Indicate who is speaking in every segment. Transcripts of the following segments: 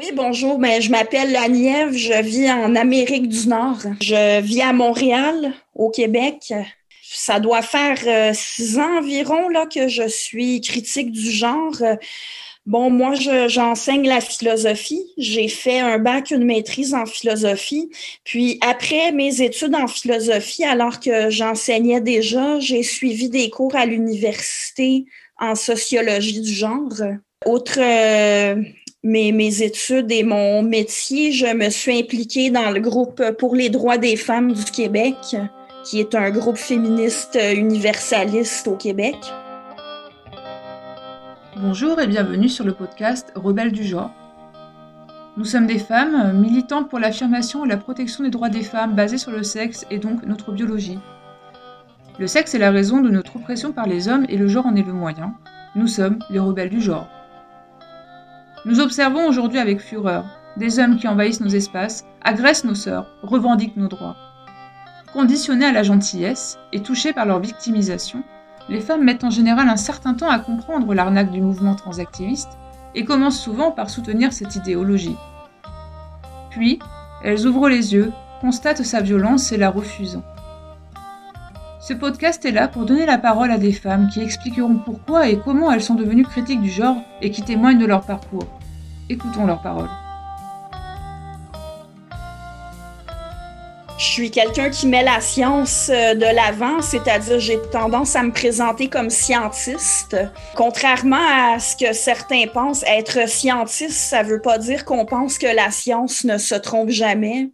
Speaker 1: Oui, bonjour. Ben, je m'appelle Aniève. Je vis en Amérique du Nord. Je vis à Montréal, au Québec. Ça doit faire euh, six ans environ là, que je suis critique du genre. Bon, moi, j'enseigne la philosophie. J'ai fait un bac, une maîtrise en philosophie. Puis après mes études en philosophie, alors que j'enseignais déjà, j'ai suivi des cours à l'université en sociologie du genre. Outre euh, mes, mes études et mon métier, je me suis impliquée dans le groupe pour les droits des femmes du Québec, qui est un groupe féministe universaliste au Québec.
Speaker 2: Bonjour et bienvenue sur le podcast Rebelles du genre. Nous sommes des femmes militantes pour l'affirmation et la protection des droits des femmes basés sur le sexe et donc notre biologie. Le sexe est la raison de notre oppression par les hommes et le genre en est le moyen. Nous sommes les rebelles du genre. Nous observons aujourd'hui avec fureur des hommes qui envahissent nos espaces, agressent nos sœurs, revendiquent nos droits. Conditionnés à la gentillesse et touchés par leur victimisation, les femmes mettent en général un certain temps à comprendre l'arnaque du mouvement transactiviste et commencent souvent par soutenir cette idéologie. Puis, elles ouvrent les yeux, constatent sa violence et la refusent. Ce podcast est là pour donner la parole à des femmes qui expliqueront pourquoi et comment elles sont devenues critiques du genre et qui témoignent de leur parcours. Écoutons leurs paroles.
Speaker 1: Je suis quelqu'un qui met la science euh, de l'avant, c'est-à-dire j'ai tendance à me présenter comme scientiste. Contrairement à ce que certains pensent, être scientiste, ça veut pas dire qu'on pense que la science ne se trompe jamais.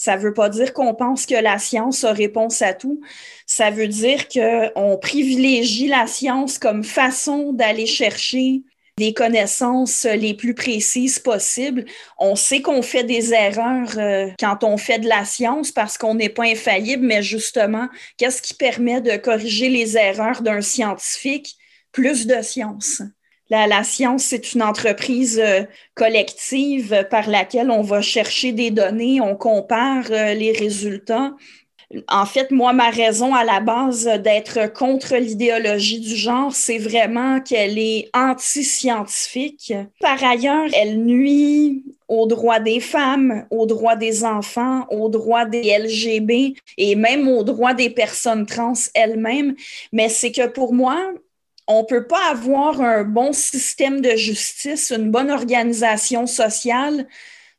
Speaker 1: Ça veut pas dire qu'on pense que la science a réponse à tout. Ça veut dire qu'on privilégie la science comme façon d'aller chercher des connaissances les plus précises possibles. On sait qu'on fait des erreurs euh, quand on fait de la science parce qu'on n'est pas infaillible, mais justement, qu'est-ce qui permet de corriger les erreurs d'un scientifique? Plus de science. La, science, c'est une entreprise euh, collective par laquelle on va chercher des données, on compare euh, les résultats, en fait, moi, ma raison à la base d'être contre l'idéologie du genre, c'est vraiment qu'elle est anti-scientifique. Par ailleurs, elle nuit aux droits des femmes, aux droits des enfants, aux droits des LGB et même aux droits des personnes trans elles-mêmes. Mais c'est que pour moi, on ne peut pas avoir un bon système de justice, une bonne organisation sociale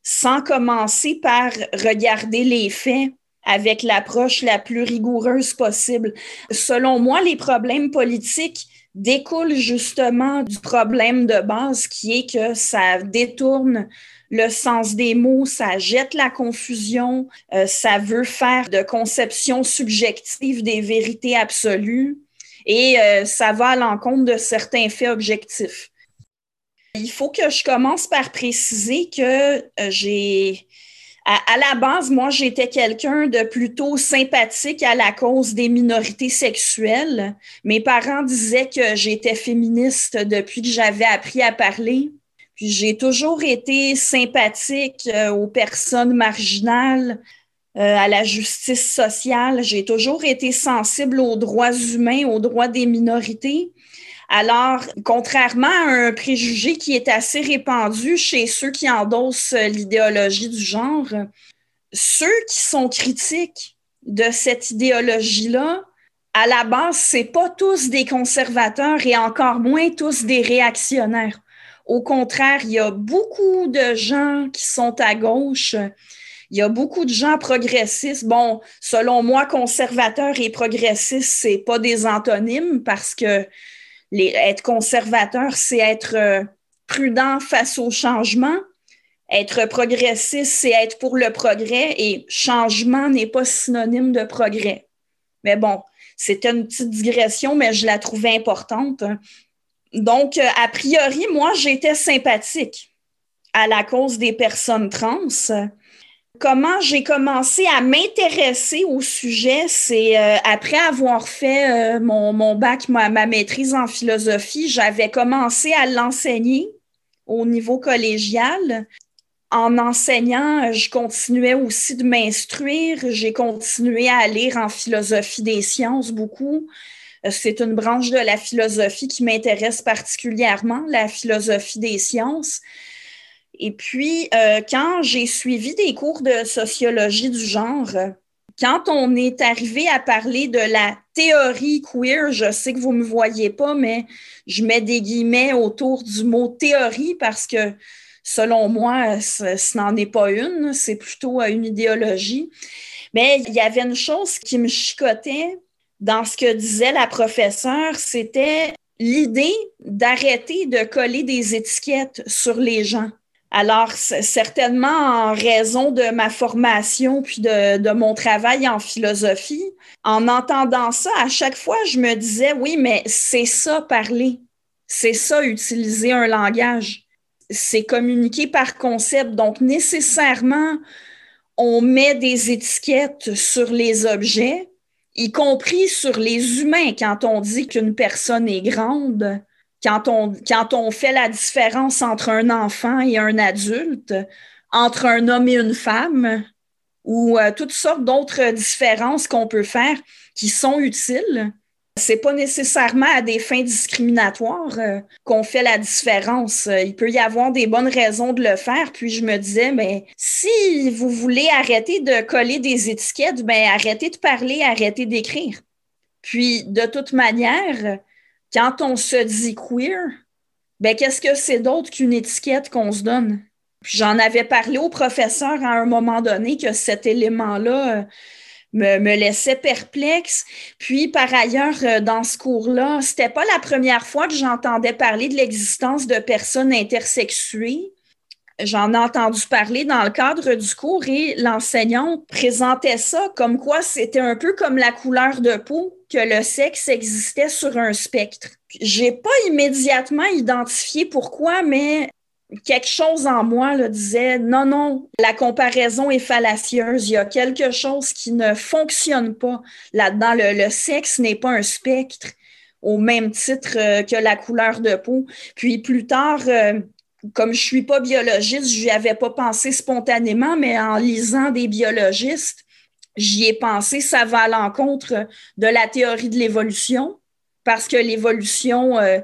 Speaker 1: sans commencer par regarder les faits avec l'approche la plus rigoureuse possible. Selon moi, les problèmes politiques découlent justement du problème de base qui est que ça détourne le sens des mots, ça jette la confusion, euh, ça veut faire de conception subjective des vérités absolues et euh, ça va à l'encontre de certains faits objectifs. Il faut que je commence par préciser que euh, j'ai à, la base, moi, j'étais quelqu'un de plutôt sympathique à la cause des minorités sexuelles. Mes parents disaient que j'étais féministe depuis que j'avais appris à parler. Puis j'ai toujours été sympathique euh, aux personnes marginales, euh, à la justice sociale. J'ai toujours été sensible aux droits humains, aux droits des minorités. Alors, contrairement à un préjugé qui est assez répandu chez ceux qui endossent l'idéologie du genre, ceux qui sont critiques de cette idéologie-là, à la base, c'est pas tous des conservateurs et encore moins tous des réactionnaires. Au contraire, il y a beaucoup de gens qui sont à gauche. Il y a beaucoup de gens progressistes. Bon, selon moi, conservateurs et progressistes, c'est pas des antonymes parce que être conservateur, c'est être euh, prudent face au changement. Être progressiste, c'est être pour le progrès et changement n'est pas synonyme de progrès. Mais bon, c'était une petite digression, mais je la trouvais importante. Donc, euh, a priori, moi, j'étais sympathique à la cause des personnes trans comment j'ai commencé à m'intéresser au sujet, c'est euh, après avoir fait euh, mon, mon, bac, ma, ma, maîtrise en philosophie, j'avais commencé à l'enseigner au niveau collégial. En enseignant, je continuais aussi de m'instruire. J'ai continué à lire en philosophie des sciences beaucoup. C'est une branche de la philosophie qui m'intéresse particulièrement, la philosophie des sciences. Et puis, euh, quand j'ai suivi des cours de sociologie du genre, quand on est arrivé à parler de la théorie queer, je sais que vous ne me voyez pas, mais je mets des guillemets autour du mot théorie parce que selon moi, ce, n'en est pas une, c'est plutôt une idéologie. Mais il y avait une chose qui me chicotait dans ce que disait la professeure, c'était l'idée d'arrêter de coller des étiquettes sur les gens. Alors, certainement en raison de ma formation puis de, mon travail en philosophie, en entendant ça, à chaque fois, je me disais, oui, mais c'est ça parler, c'est ça utiliser un langage, c'est communiquer par concept. Donc, nécessairement, on met des étiquettes sur les objets, y compris sur les humains. Quand on dit qu'une personne est grande quand on, fait la différence entre un enfant et un adulte, entre un homme et une femme, ou euh, toutes sortes d'autres différences qu'on peut faire qui sont utiles. C'est pas nécessairement à des fins discriminatoires euh, qu'on fait la différence. Il peut y avoir des bonnes raisons de le faire. Puis je me disais, mais si vous voulez arrêter de coller des étiquettes, ben arrêtez de parler, arrêtez d'écrire. Puis de toute manière, quand on se dit queer, ben qu'est-ce que c'est d'autre qu'une étiquette qu'on se donne? J'en avais parlé au professeur à un moment donné que cet élément-là euh, me, me, laissait perplexe. Puis, par ailleurs, euh, dans ce cours-là, c'était pas la première fois que j'entendais parler de l'existence de personnes intersexuées. J'en ai entendu parler dans le cadre du cours et l'enseignante présentait ça comme quoi c'était un peu comme la couleur de peau, que le sexe existait sur un spectre. J'ai pas immédiatement identifié pourquoi, mais quelque chose en moi le disait non, non, la comparaison est fallacieuse. Il y a quelque chose qui ne fonctionne pas là-dedans. Le, sexe n'est pas un spectre au même titre euh, que la couleur de peau. Puis plus tard, euh, comme je suis pas biologiste, je n'y avais pas pensé spontanément, mais en lisant des biologistes, j'y ai pensé, ça va à l'encontre de la théorie de l'évolution, parce que l'évolution euh,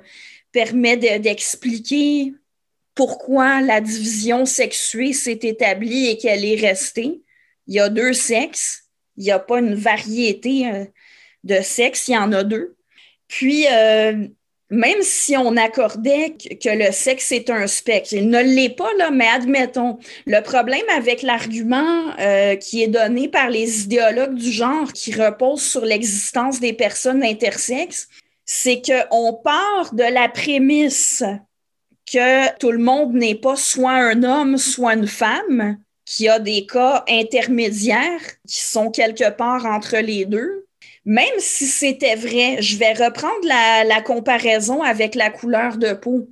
Speaker 1: permet d'expliquer pourquoi la division sexuée s'est établie et qu'elle est restée. Il y a deux sexes, il n'y a pas une variété euh, de sexes, il y en a deux. Puis, euh, même si on accordait que le sexe est un spectre, il ne l'est pas, là, mais admettons, le problème avec l'argument euh, qui est donné par les idéologues du genre qui repose sur l'existence des personnes intersexes, c'est qu'on part de la prémisse que tout le monde n'est pas soit un homme, soit une femme, qu'il y a des cas intermédiaires qui sont quelque part entre les deux même si c'était vrai, je vais reprendre la, comparaison avec la couleur de peau.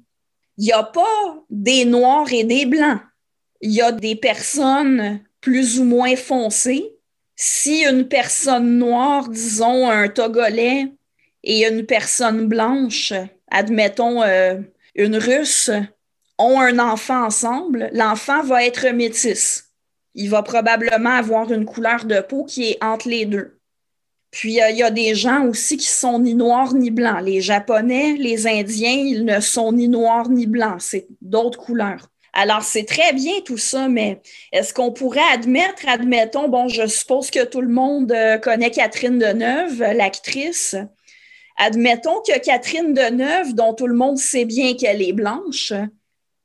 Speaker 1: Il n'y a pas des noirs et des blancs. Il y a des personnes plus ou moins foncées. Si une personne noire, disons un Togolais, et une personne blanche, admettons euh, une Russe, ont un enfant ensemble, l'enfant va être métis. Il va probablement avoir une couleur de peau qui est entre les deux. Puis euh, il y a des gens aussi qui sont ni noirs ni blancs. Les Japonais, les Indiens, ils ne sont ni noirs ni blancs. C'est d'autres couleurs. Alors, c'est très bien tout ça, mais est-ce qu'on pourrait admettre, admettons, bon, je suppose que tout le monde euh, connaît Catherine Deneuve, l'actrice. Admettons que Catherine Deneuve, dont tout le monde sait bien qu'elle est blanche,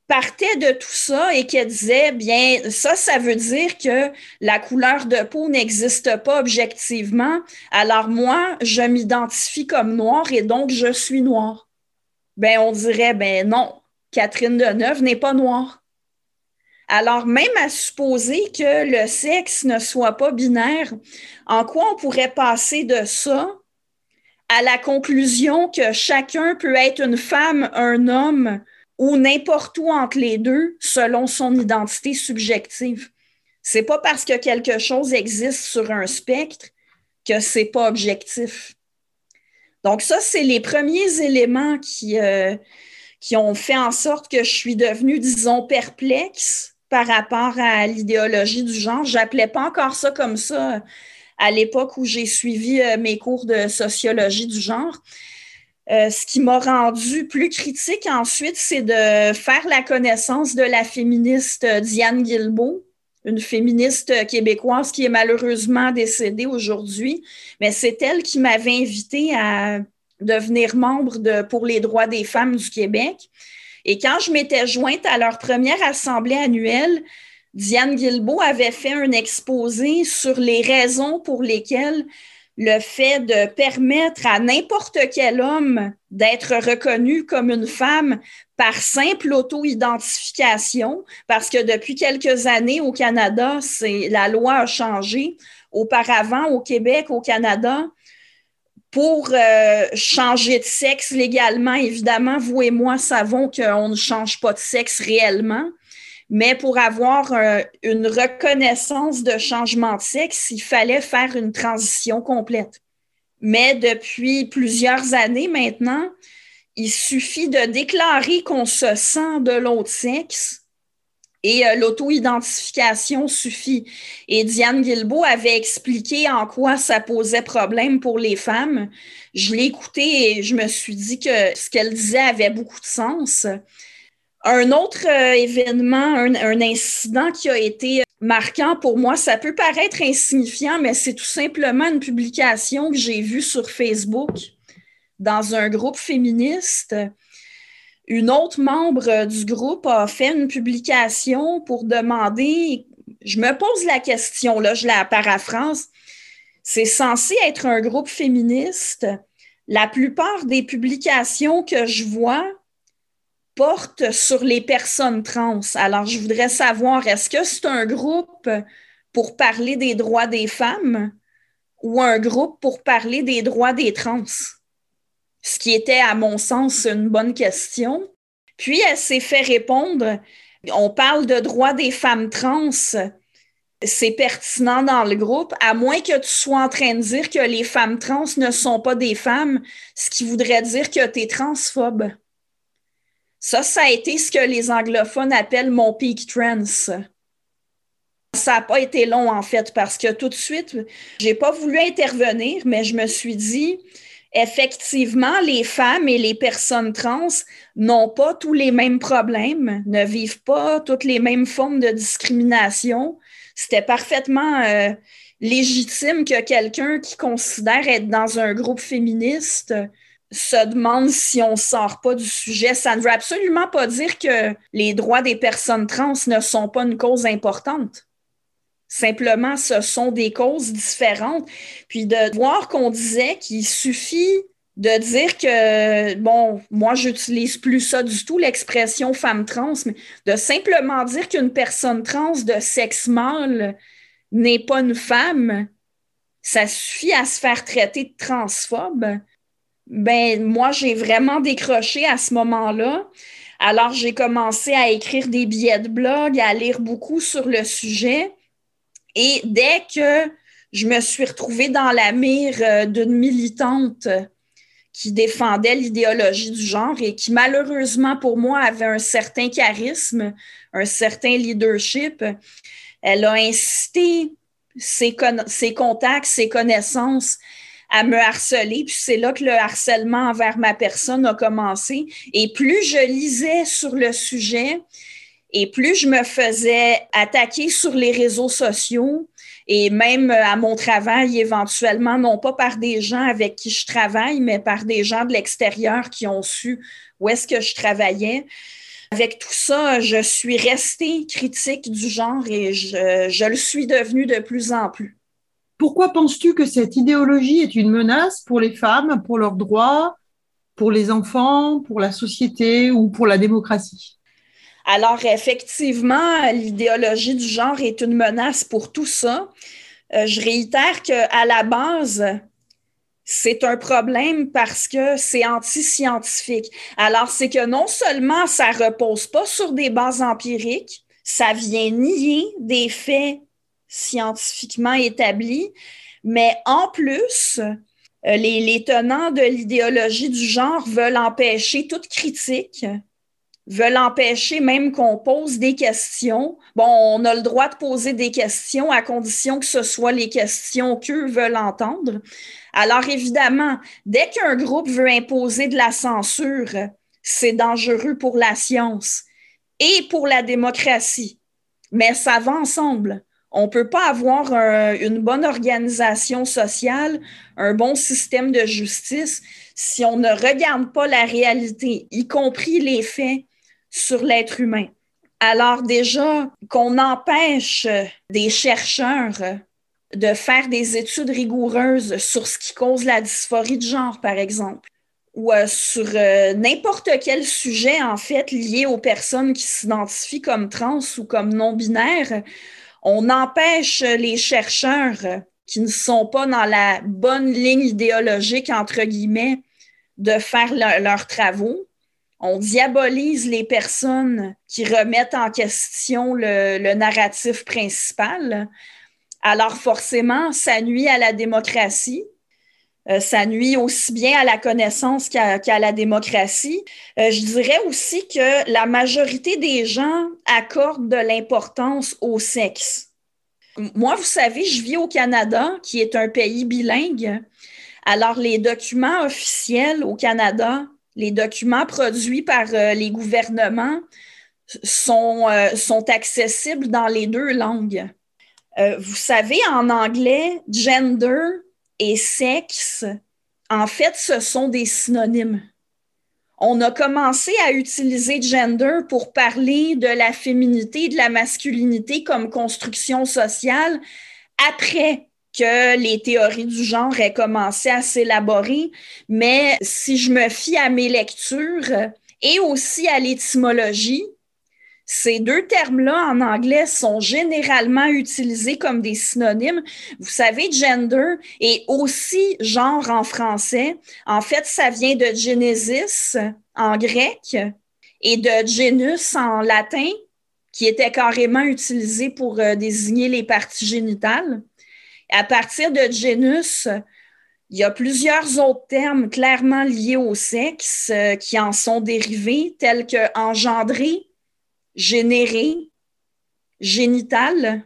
Speaker 1: partait de tout ça et qu'elle disait, bien, ça, ça veut dire que la couleur de peau n'existe pas objectivement. Alors moi, je m'identifie comme noire et donc je suis noire. Ben, on dirait, ben non, Catherine Deneuve n'est pas noire. Alors, même à supposer que le sexe ne soit pas binaire, en quoi on pourrait passer de ça à la conclusion que chacun peut être une femme, un homme, ou n'importe où entre les deux selon son identité subjective. C'est pas parce que quelque chose existe sur un spectre que c'est pas objectif. Donc ça, c'est les premiers éléments qui, euh, ont fait en sorte que je suis devenue, disons, perplexe par rapport à l'idéologie du genre. J'appelais pas encore ça comme ça à l'époque où j'ai suivi euh, mes cours de sociologie du genre. Euh, ce qui m'a rendu plus critique ensuite, c'est de faire la connaissance de la féministe Diane Guilbeault, une féministe québécoise qui est malheureusement décédée aujourd'hui, mais c'est elle qui m'avait invitée à devenir membre de, pour les droits des femmes du Québec. Et quand je m'étais jointe à leur première assemblée annuelle, Diane Guilbeault avait fait un exposé sur les raisons pour lesquelles le fait de permettre à n'importe quel homme d'être reconnu comme une femme par simple auto-identification, parce que depuis quelques années au Canada, c'est la loi a changé. Auparavant, au Québec, au Canada, pour euh, changer de sexe légalement, évidemment, vous et moi savons qu'on ne change pas de sexe réellement, mais pour avoir une reconnaissance de changement de sexe, il fallait faire une transition complète. Mais depuis plusieurs années maintenant, il suffit de déclarer qu'on se sent de l'autre sexe et euh, l'auto-identification suffit. Et Diane Guilbeault avait expliqué en quoi ça posait problème pour les femmes. Je l'ai écouté et je me suis dit que ce qu'elle disait avait beaucoup de sens. Un autre euh, événement, un, un, incident qui a été marquant pour moi, ça peut paraître insignifiant, mais c'est tout simplement une publication que j'ai vue sur Facebook dans un groupe féministe une autre membre du groupe a fait une publication pour demander, je me pose la question, là, je la paraphrase, c'est censé être un groupe féministe. La plupart des publications que je vois portent sur les personnes trans. Alors, je voudrais savoir, est-ce que c'est un groupe pour parler des droits des femmes ou un groupe pour parler des droits des trans? ce qui était, à mon sens, une bonne question. Puis, elle s'est fait répondre, on parle de droits des femmes trans, c'est pertinent dans le groupe, à moins que tu sois en train de dire que les femmes trans ne sont pas des femmes, ce qui voudrait dire que tu es transphobe. Ça, ça a été ce que les anglophones appellent mon peak trans. Ça n'a pas été long, en fait, parce que tout de suite, j'ai pas voulu intervenir, mais je me suis dit, effectivement, les femmes et les personnes trans n'ont pas tous les mêmes problèmes, ne vivent pas toutes les mêmes formes de discrimination. C'était parfaitement euh, légitime que quelqu'un qui considère être dans un groupe féministe se demande si on sort pas du sujet. Ça ne veut absolument pas dire que les droits des personnes trans ne sont pas une cause importante. Simplement, ce sont des causes différentes. Puis de voir qu'on disait qu'il suffit de dire que, bon, moi, j'utilise plus ça du tout, l'expression femme trans, mais de simplement dire qu'une personne trans de sexe mâle n'est pas une femme, ça suffit à se faire traiter de transphobe. Ben, moi, j'ai vraiment décroché à ce moment-là. Alors, j'ai commencé à écrire des billets de blog, à lire beaucoup sur le sujet. Et dès que je me suis retrouvée dans la mire euh, d'une militante qui défendait l'idéologie du genre et qui malheureusement pour moi avait un certain charisme, un certain leadership, elle a incité ses, ses contacts, ses connaissances à me harceler. Puis c'est là que le harcèlement envers ma personne a commencé. Et plus je lisais sur le sujet, et plus je me faisais attaquer sur les réseaux sociaux et même à mon travail éventuellement, non pas par des gens avec qui je travaille, mais par des gens de l'extérieur qui ont su où est-ce que je travaillais. Avec tout ça, je suis restée critique du genre et je, je le suis devenue de plus en plus.
Speaker 3: Pourquoi penses-tu que cette idéologie est une menace pour les femmes, pour leurs droits, pour les enfants, pour la société ou pour la démocratie?
Speaker 1: Alors, effectivement, l'idéologie du genre est une menace pour tout ça. Euh, je réitère qu'à la base, c'est un problème parce que c'est anti-scientifique. Alors, c'est que non seulement ça repose pas sur des bases empiriques, ça vient nier des faits scientifiquement établis, mais en plus, euh, les, les tenants de l'idéologie du genre veulent empêcher toute critique veulent empêcher même qu'on pose des questions. Bon, on a le droit de poser des questions à condition que ce soit les questions qu'eux veulent entendre. Alors évidemment, dès qu'un groupe veut imposer de la censure, c'est dangereux pour la science et pour la démocratie. Mais ça va ensemble. On ne peut pas avoir une bonne organisation sociale, un bon système de justice si on ne regarde pas la réalité, y compris les faits sur l'être humain. Alors déjà, qu'on empêche des chercheurs de faire des études rigoureuses sur ce qui cause la dysphorie de genre, par exemple, ou euh, sur euh, n'importe quel sujet, en fait, lié aux personnes qui s'identifient comme trans ou comme non-binaires, on empêche les chercheurs qui ne sont pas dans la bonne ligne idéologique, entre guillemets, de faire leurs travaux. On diabolise les personnes qui remettent en question le narratif principal. Alors forcément, ça nuit à la démocratie. Euh, ça nuit aussi bien à la connaissance qu'à la démocratie. Euh, je dirais aussi que la majorité des gens accordent de l'importance au sexe. Moi, vous savez, je vis au Canada, qui est un pays bilingue. Alors, les documents officiels au Canada, les documents produits par euh, les gouvernements sont, sont accessibles dans les deux langues. Euh, vous savez, en anglais, gender et sexe, en fait, ce sont des synonymes. On a commencé à utiliser gender pour parler de la féminité de la masculinité comme construction sociale après que les théories du genre aient commencé à s'élaborer. Mais si je me fie à mes lectures et aussi à l'étymologie, ces deux termes-là en anglais sont généralement utilisés comme des synonymes. Vous savez, gender et aussi genre en français. En fait, ça vient de Genesis en grec et de genus en latin, qui était carrément utilisé pour euh, désigner les parties génitales. À partir de genus, il y a plusieurs autres termes clairement liés au sexe euh, qui en sont dérivés, tels que engendrer, généré, génital.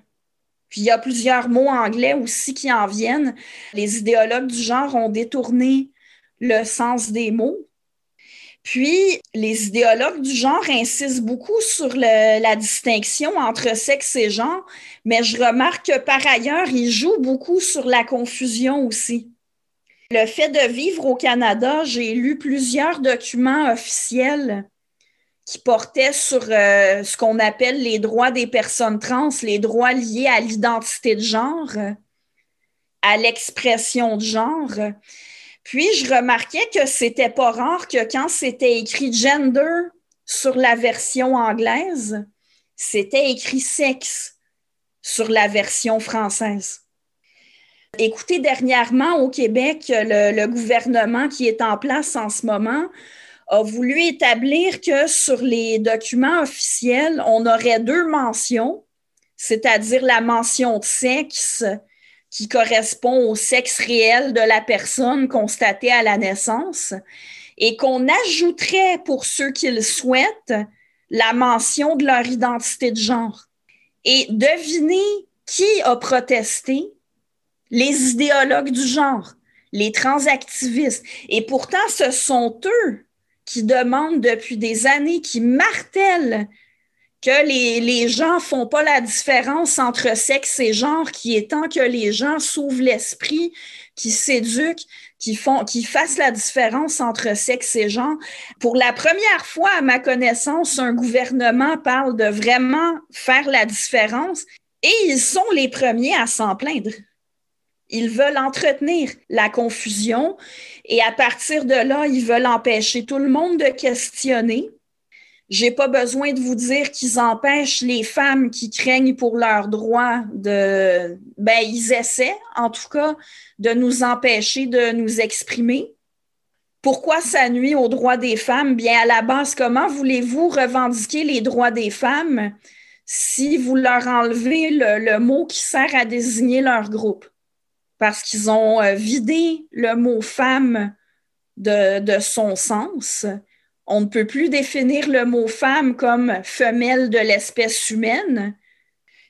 Speaker 1: Puis il y a plusieurs mots anglais aussi qui en viennent. Les idéologues du genre ont détourné le sens des mots. Puis, les idéologues du genre insistent beaucoup sur la distinction entre sexe et genre, mais je remarque que par ailleurs, ils jouent beaucoup sur la confusion aussi. Le fait de vivre au Canada, j'ai lu plusieurs documents officiels qui portait sur euh, ce qu'on appelle les droits des personnes trans, les droits liés à l'identité de genre, à l'expression de genre. Puis je remarquais que c'était pas rare que quand c'était écrit gender sur la version anglaise, c'était écrit sexe sur la version française. Écoutez, dernièrement au Québec, le gouvernement qui est en place en ce moment a voulu établir que sur les documents officiels, on aurait deux mentions, c'est-à-dire la mention de sexe qui correspond au sexe réel de la personne constatée à la naissance, et qu'on ajouterait pour ceux qui le souhaitent la mention de leur identité de genre. Et devinez qui a protesté? Les idéologues du genre, les transactivistes. Et pourtant, ce sont eux qui demandent depuis des années, qui martèlent que les, gens font pas la différence entre sexe et genre, qui est que les gens s'ouvrent l'esprit, qui s'éduquent, qui font, qui fassent la différence entre sexe et genre. Pour la première fois, à ma connaissance, un gouvernement parle de vraiment faire la différence et ils sont les premiers à s'en plaindre. Ils veulent entretenir la confusion et à partir de là, ils veulent empêcher tout le monde de questionner. J'ai pas besoin de vous dire qu'ils empêchent les femmes qui craignent pour leurs droits de, ben, ils essaient, en tout cas, de nous empêcher de nous exprimer. Pourquoi ça nuit aux droits des femmes? Bien, à la base, comment voulez-vous revendiquer les droits des femmes si vous leur enlevez le, le mot qui sert à désigner leur groupe? Parce qu'ils ont euh, vidé le mot femme de, son sens On ne peut plus définir le mot femme comme femelle de l'espèce humaine.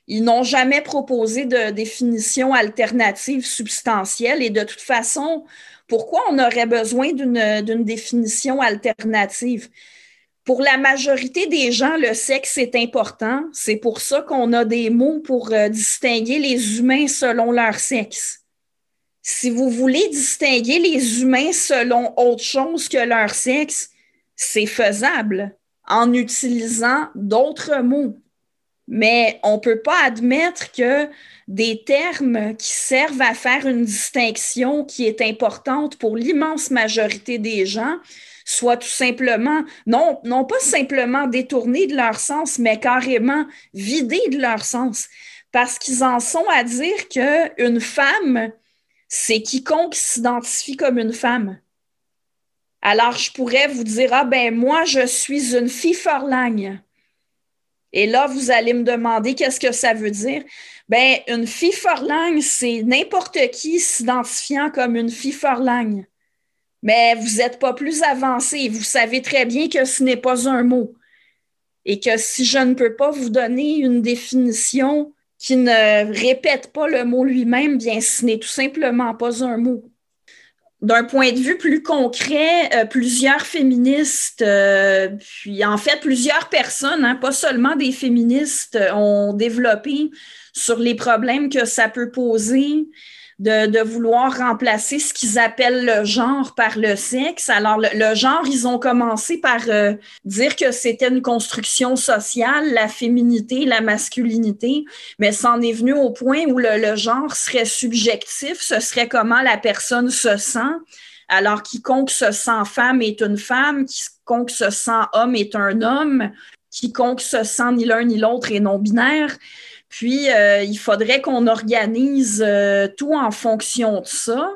Speaker 1: Ils n'ont jamais proposé de définition alternative substantielle et de toute façon, pourquoi on aurait besoin d'une définition alternative? Pour la majorité des gens, le sexe est important. C'est pour ça qu'on a des mots pour euh, distinguer les humains selon leur sexe. Si vous voulez distinguer les humains selon autre chose que leur sexe, c'est faisable en utilisant d'autres mots. Mais on ne peut pas admettre que des termes qui servent à faire une distinction qui est importante pour l'immense majorité des gens soient tout simplement, non, pas simplement détournés de leur sens, mais carrément vidés de leur sens. Parce qu'ils en sont à dire qu'une femme, c'est quiconque s'identifie comme une femme. Alors, je pourrais vous dire, ah ben moi, je suis une fille forlagne. Et là, vous allez me demander qu'est-ce que ça veut dire? Ben, une fille forlagne, c'est n'importe qui s'identifiant comme une fille forlagne. Mais vous n'êtes pas plus avancé. Vous savez très bien que ce n'est pas un mot. Et que si je ne peux pas vous donner une définition qui ne répète pas le mot lui-même, bien, ce n'est tout simplement pas un mot. D'un point de vue plus concret, euh, plusieurs féministes, euh, puis en fait plusieurs personnes, hein, pas seulement des féministes, ont développé sur les problèmes que ça peut poser de, vouloir remplacer ce qu'ils appellent le genre par le sexe. Alors, le, genre, ils ont commencé par euh, dire que c'était une construction sociale, la féminité, la masculinité, mais c'en est venu au point où le, genre serait subjectif, ce serait comment la personne se sent. Alors, quiconque se sent femme est une femme, quiconque se sent homme est un homme, quiconque se sent ni l'un ni l'autre est non-binaire. Puis, euh, il faudrait qu'on organise euh, tout en fonction de ça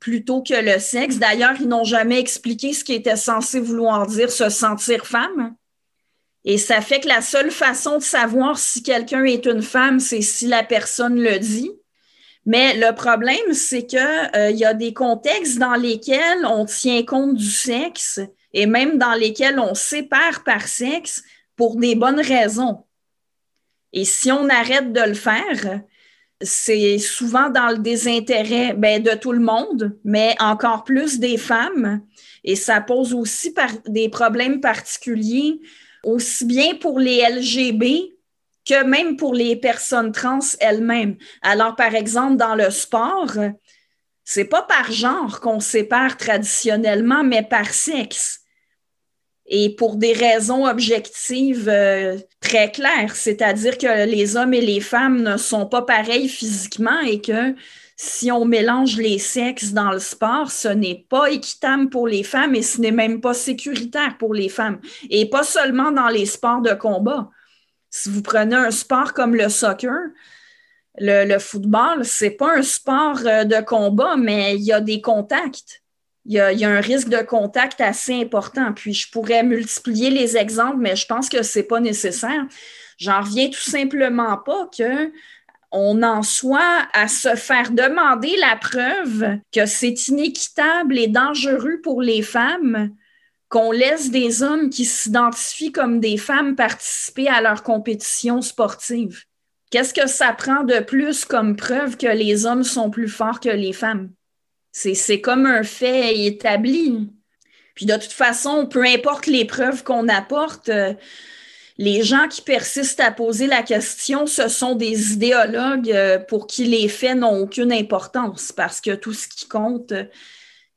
Speaker 1: plutôt que le sexe. D'ailleurs, ils n'ont jamais expliqué ce qui était censé vouloir dire se sentir femme. Et ça fait que la seule façon de savoir si quelqu'un est une femme, c'est si la personne le dit. Mais le problème, c'est qu'il euh, y a des contextes dans lesquels on tient compte du sexe et même dans lesquels on sépare par sexe pour des bonnes raisons. Et si on arrête de le faire, c'est souvent dans le désintérêt ben, de tout le monde, mais encore plus des femmes. Et ça pose aussi des problèmes particuliers, aussi bien pour les LGB que même pour les personnes trans elles-mêmes. Alors, par exemple, dans le sport, c'est pas par genre qu'on sépare traditionnellement, mais par sexe et pour des raisons objectives euh, très claires, c'est-à-dire que les hommes et les femmes ne sont pas pareils physiquement et que si on mélange les sexes dans le sport, ce n'est pas équitable pour les femmes et ce n'est même pas sécuritaire pour les femmes. Et pas seulement dans les sports de combat. Si vous prenez un sport comme le soccer, le, le football, c'est pas un sport euh, de combat, mais il y a des contacts il y, a, un risque de contact assez important. Puis je pourrais multiplier les exemples, mais je pense que ce n'est pas nécessaire. J'en reviens tout simplement pas que on en soit à se faire demander la preuve que c'est inéquitable et dangereux pour les femmes qu'on laisse des hommes qui s'identifient comme des femmes participer à leur compétition sportive. Qu'est-ce que ça prend de plus comme preuve que les hommes sont plus forts que les femmes? C'est comme un fait établi. Puis de toute façon, peu importe les preuves qu'on apporte, euh, les gens qui persistent à poser la question, ce sont des idéologues euh, pour qui les faits n'ont aucune importance parce que tout ce qui compte,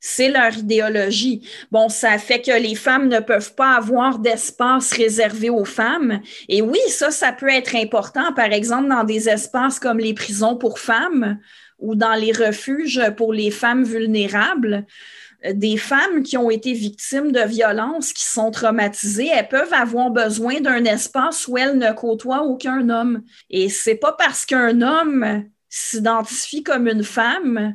Speaker 1: c'est leur idéologie. Bon, ça fait que les femmes ne peuvent pas avoir d'espace réservé aux femmes. Et oui, ça, ça peut être important, par exemple, dans des espaces comme les prisons pour femmes ou dans les refuges pour les femmes vulnérables, euh, des femmes qui ont été victimes de violences, qui sont traumatisées, elles peuvent avoir besoin d'un espace où elles ne côtoient aucun homme. Et c'est pas parce qu'un homme s'identifie comme une femme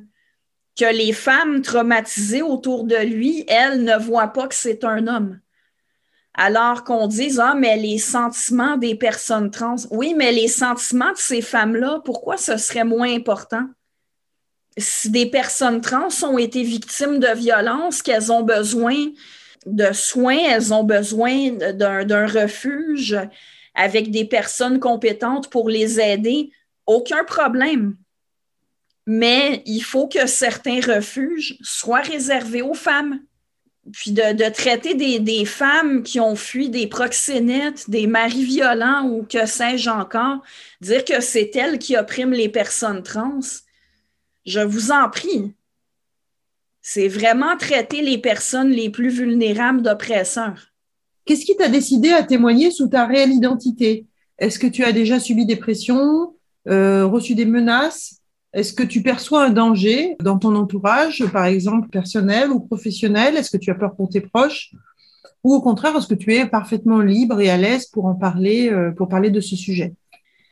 Speaker 1: que les femmes traumatisées autour de lui, elles ne voient pas que c'est un homme. Alors qu'on dise, ah, mais les sentiments des personnes trans, oui, mais les sentiments de ces femmes-là, pourquoi ce serait moins important? Si des personnes trans ont été victimes de violences, qu'elles ont besoin de soins, elles ont besoin d'un refuge avec des personnes compétentes pour les aider. Aucun problème. Mais il faut que certains refuges soient réservés aux femmes. Puis de, traiter des, des, femmes qui ont fui des proxénètes, des maris violents ou que sais-je encore, dire que c'est elles qui oppriment les personnes trans, je vous en prie. C'est vraiment traiter les personnes les plus vulnérables d'oppresseurs.
Speaker 3: Qu'est-ce qui t'a décidé à témoigner sous ta réelle identité? Est-ce que tu as déjà subi des pressions, euh, reçu des menaces? Est-ce que tu perçois un danger dans ton entourage, par exemple personnel ou professionnel? Est-ce que tu as peur pour tes proches? Ou au contraire, est-ce que tu es parfaitement libre et à l'aise pour en parler, euh, pour parler de ce sujet?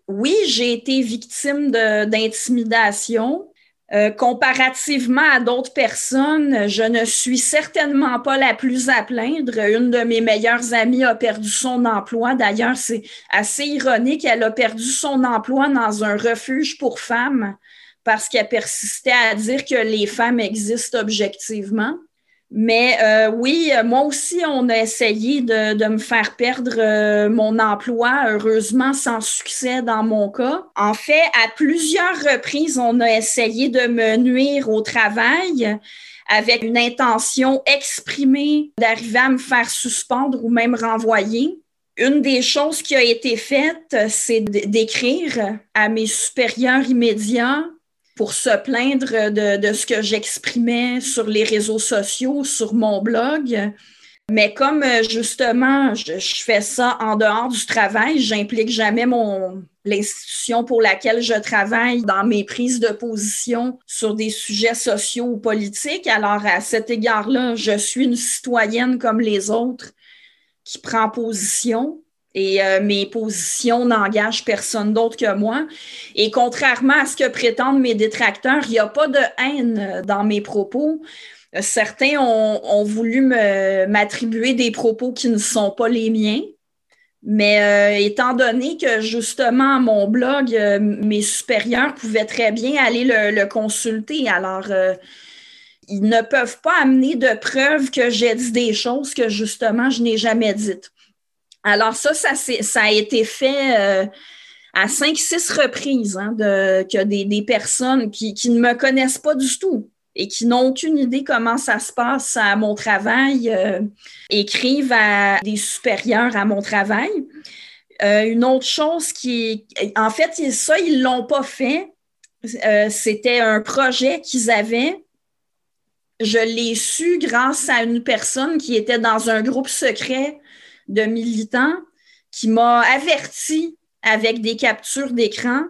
Speaker 1: Oui, j'ai été victime d'intimidation. Euh, comparativement à d'autres personnes, je ne suis certainement pas la plus à plaindre. Une de mes meilleures amies a perdu son emploi. D'ailleurs, c'est assez ironique. Elle a perdu son emploi dans un refuge pour femmes parce qu'elle persistait à dire que les femmes existent objectivement. Mais euh, oui, moi aussi, on a essayé de, me faire perdre euh, mon emploi, heureusement sans succès dans mon cas. En fait, à plusieurs reprises, on a essayé de me nuire au travail avec une intention exprimée d'arriver à me faire suspendre ou même renvoyer. Une des choses qui a été faite, c'est d'écrire à mes supérieurs immédiats pour se plaindre de, ce que j'exprimais sur les réseaux sociaux, sur mon blog. Mais comme euh, justement, je, fais ça en dehors du travail, j'implique jamais mon l'institution pour laquelle je travaille dans mes prises de position sur des sujets sociaux ou politiques. Alors, à cet égard-là, je suis une citoyenne comme les autres qui prend position et euh, mes positions n'engagent personne d'autre que moi. Et contrairement à ce que prétendent mes détracteurs, il n'y a pas de haine dans mes propos. Certains ont, voulu m'attribuer des propos qui ne sont pas les miens. Mais euh, étant donné que justement mon blog, euh, mes supérieurs pouvaient très bien aller le, consulter, alors ils ne peuvent pas amener de preuves que j'ai dit des choses que justement je n'ai jamais dites. Alors ça, ça, a été fait euh, à cinq, six reprises, hein, que des, personnes qui, ne me connaissent pas du tout et qui n'ont aucune idée comment ça se passe à mon travail, euh, écrivent à des supérieurs à mon travail. Euh, une autre chose qui En fait, ça, ils ne l'ont pas fait. C'était un projet qu'ils avaient. Je l'ai su grâce à une personne qui était dans un groupe secret de militants qui m'a averti avec des captures d'écran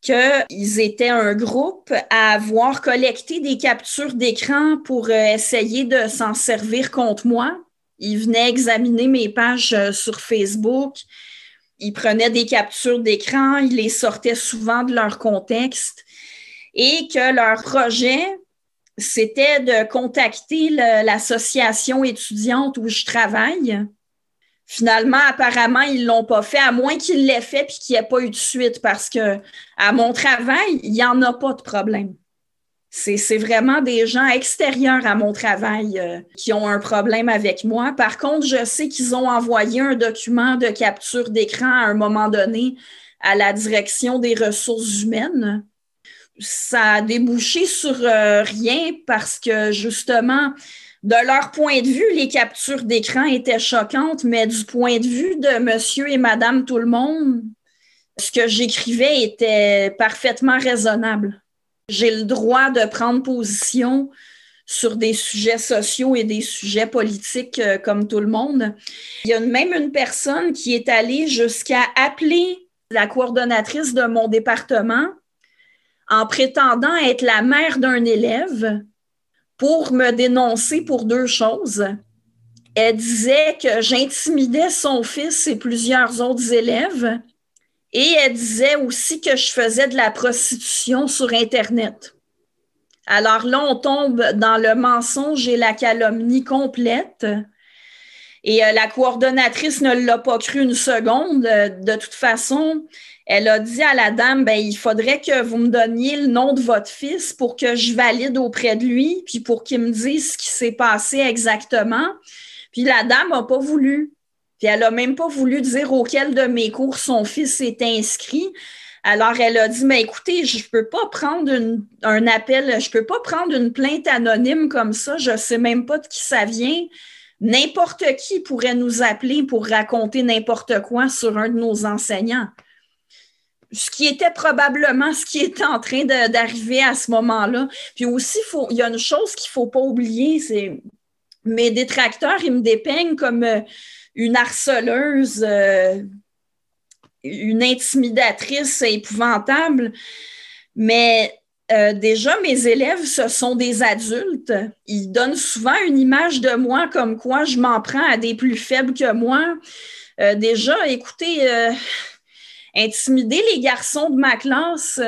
Speaker 1: qu'ils étaient un groupe à avoir collecté des captures d'écran pour euh, essayer de s'en servir contre moi. Ils venaient examiner mes pages euh, sur Facebook. Ils prenaient des captures d'écran, ils les sortaient souvent de leur contexte et que leur projet, c'était de contacter l'association étudiante où je travaille Finalement, apparemment, ils l'ont pas fait, à moins qu'ils l'aient fait puis qu'il n'y ait pas eu de suite, parce que à mon travail, il n'y en a pas de problème. C'est vraiment des gens extérieurs à mon travail qui ont un problème avec moi. Par contre, je sais qu'ils ont envoyé un document de capture d'écran à un moment donné à la direction des ressources humaines. Ça a débouché sur euh, rien parce que justement, de leur point de vue, les captures d'écran étaient choquantes, mais du point de vue de monsieur et madame tout le monde, ce que j'écrivais était parfaitement raisonnable. J'ai le droit de prendre position sur des sujets sociaux et des sujets politiques euh, comme tout le monde. Il y a même une personne qui est allée jusqu'à appeler la coordonnatrice de mon département en prétendant être la mère d'un élève pour me dénoncer pour deux choses. Elle disait que j'intimidais son fils et plusieurs autres élèves. Et elle disait aussi que je faisais de la prostitution sur Internet. Alors là, on tombe dans le mensonge et la calomnie complète. Et euh, la coordonnatrice ne l'a pas cru une seconde. De toute façon, elle a dit à la dame, ben, il faudrait que vous me donniez le nom de votre fils pour que je valide auprès de lui, puis pour qu'il me dise ce qui s'est passé exactement. Puis la dame n'a pas voulu. Puis elle n'a même pas voulu dire auquel de mes cours son fils est inscrit. Alors, elle a dit, mais écoutez, je ne peux pas prendre un appel, je ne peux pas prendre une plainte anonyme comme ça, je ne sais même pas de qui ça vient. N'importe qui pourrait nous appeler pour raconter n'importe quoi sur un de nos enseignants. Ce qui était probablement ce qui était en train d'arriver à ce moment-là. Puis aussi, il y a une chose qu'il ne faut pas oublier, c'est mes détracteurs, ils me dépeignent comme euh, une harceleuse. Euh, une intimidatrice épouvantable, mais euh, déjà, mes élèves, ce sont des adultes. Ils donnent souvent une image de moi comme quoi je m'en prends à des plus faibles que moi. Euh, déjà, écoutez, euh, intimider les garçons de ma classe,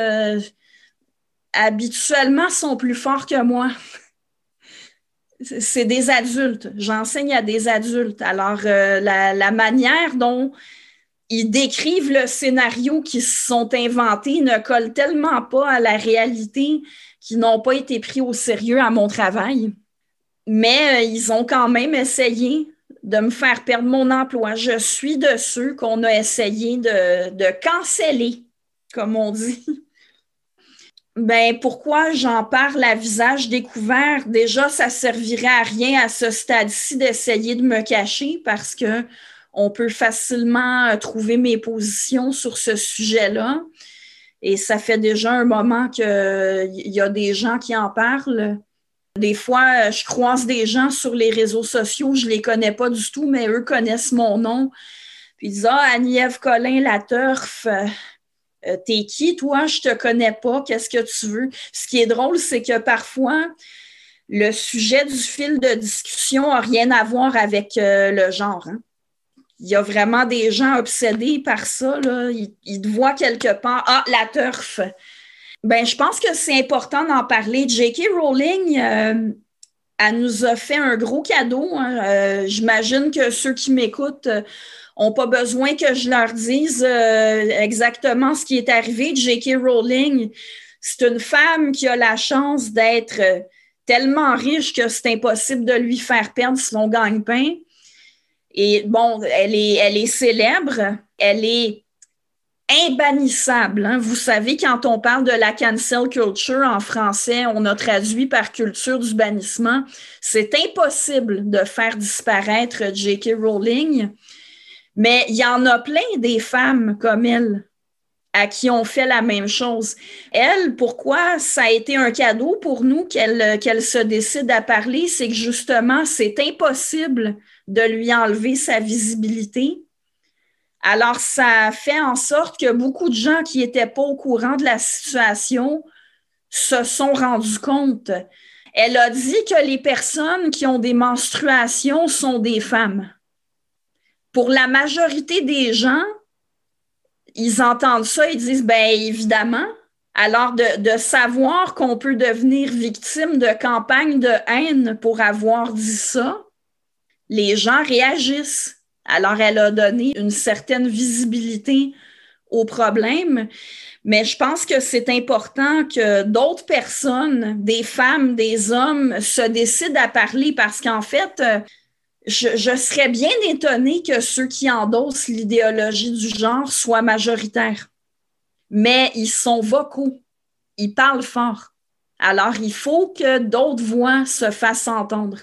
Speaker 1: habituellement, sont plus forts que moi. C'est des adultes. J'enseigne à des adultes. Alors, la, la manière dont ils décrivent le scénario qui se sont inventés ne colle tellement pas à la réalité qu'ils n'ont pas été pris au sérieux à mon travail. Mais euh, ils ont quand même essayé de me faire perdre mon emploi. Je suis de ceux qu'on a essayé de, de canceller, comme on dit. Ben, pourquoi j'en parle à visage découvert? Déjà, ça servirait à rien à ce stade-ci d'essayer de me cacher parce que on peut facilement euh, trouver mes positions sur ce sujet-là. Et ça fait déjà un moment qu'il y a des gens qui en parlent. Des fois, je croise des gens sur les réseaux sociaux, je ne les connais pas du tout, mais eux connaissent mon nom. Puis ils disent Ah, Annie-Ève Collin, la turf, euh, t'es qui, toi? Je te connais pas, qu'est-ce que tu veux? Ce qui est drôle, c'est que parfois, le sujet du fil de discussion n'a rien à voir avec euh, le genre. Hein il y a vraiment des gens obsédés par ça. Là. Ils, te voient quelque part. Ah, la turf. Ben, je pense que c'est important d'en parler. J.K. Rowling, euh, elle nous a fait un gros cadeau. Hein. Euh, j'imagine que ceux qui m'écoutent n'ont pas besoin que je leur dise euh, exactement ce qui est arrivé. J.K. Rowling, c'est une femme qui a la chance d'être tellement riche que c'est impossible de lui faire perdre son gagne-pain. Et bon, elle est, elle est célèbre, elle est imbannissable. Hein. Vous savez, quand on parle de la cancel culture en français, on a traduit par culture du bannissement. C'est impossible de faire disparaître J.K. Rowling, mais il y en a plein des femmes comme elle à qui on fait la même chose. Elle, pourquoi ça a été un cadeau pour nous qu'elle qu'elle se décide à parler, c'est que justement, c'est impossible de lui enlever sa visibilité. Alors, ça fait en sorte que beaucoup de gens qui n'étaient pas au courant de la situation se sont rendus compte. Elle a dit que les personnes qui ont des menstruations sont des femmes. Pour la majorité des gens, ils entendent ça, ils disent, ben évidemment. Alors, de, de savoir qu'on peut devenir victime de campagnes de haine pour avoir dit ça, les gens réagissent. Alors, elle a donné une certaine visibilité au problème. Mais je pense que c'est important que d'autres personnes, des femmes, des hommes, se décident à parler parce qu'en fait, je, je, serais bien étonnée que ceux qui endossent l'idéologie du genre soient majoritaires. Mais ils sont vocaux, ils parlent fort. Alors, il faut que d'autres voix se fassent entendre.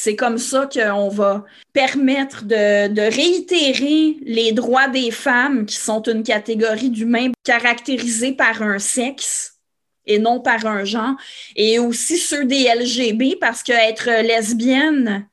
Speaker 1: C'est comme ça qu'on va permettre de, réitérer les droits des femmes, qui sont une catégorie d'humains caractérisée par un sexe et non par un genre, et aussi ceux des LGB, parce qu'être lesbienne,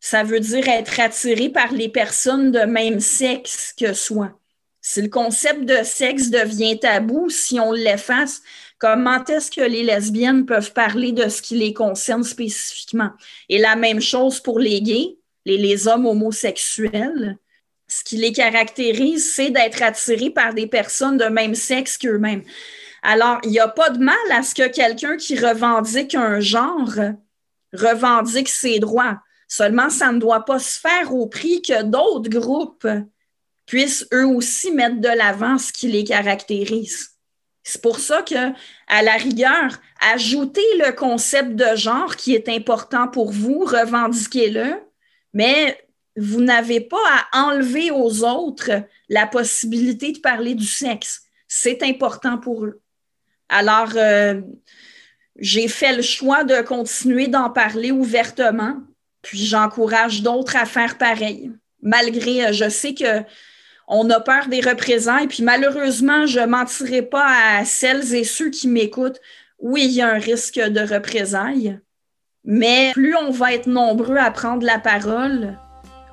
Speaker 1: ça veut dire être attiré par les personnes de même sexe que soi. Si le concept de sexe devient tabou, si on l'efface, Comment est-ce que les lesbiennes peuvent parler de ce qui les concerne spécifiquement? Et la même chose pour les gays, les, hommes homosexuels. Ce qui les caractérise, c'est d'être attirés par des personnes de même sexe qu'eux-mêmes. Alors, il n'y a pas de mal à ce que quelqu'un qui revendique un genre revendique ses droits. Seulement, ça ne doit pas se faire au prix que d'autres groupes puissent eux aussi mettre de l'avant ce qui les caractérise. C'est pour ça que, à la rigueur, ajoutez le concept de genre qui est important pour vous, revendiquez-le, Mais vous n'avez pas à enlever aux autres la possibilité de parler du sexe. C'est important pour eux. Alors, euh, j'ai fait le choix de continuer d'en parler ouvertement, puis j'encourage d'autres à faire pareil. Malgré, euh, je sais que on a peur des représailles, puis malheureusement, je mentirai pas à celles et ceux qui m'écoutent. Oui, il y a un risque de représailles, mais plus on va être nombreux à prendre la parole,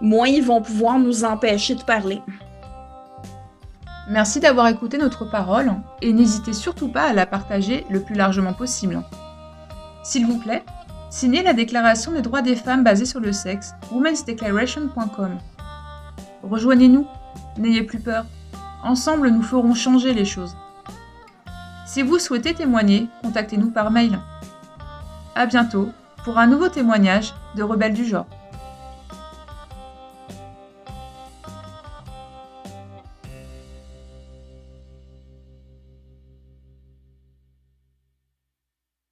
Speaker 1: moins ils vont pouvoir nous empêcher de parler.
Speaker 2: Merci d'avoir écouté notre parole et n'hésitez surtout pas à la partager le plus largement possible. S'il vous plaît, signez la Déclaration des droits des femmes basée sur le sexe, womensdeclaration.com. Rejoignez-nous, n'ayez plus peur. Ensemble, nous ferons changer les choses. Si vous souhaitez témoigner, contactez-nous par mail. À bientôt pour un nouveau témoignage de Rebelles du genre.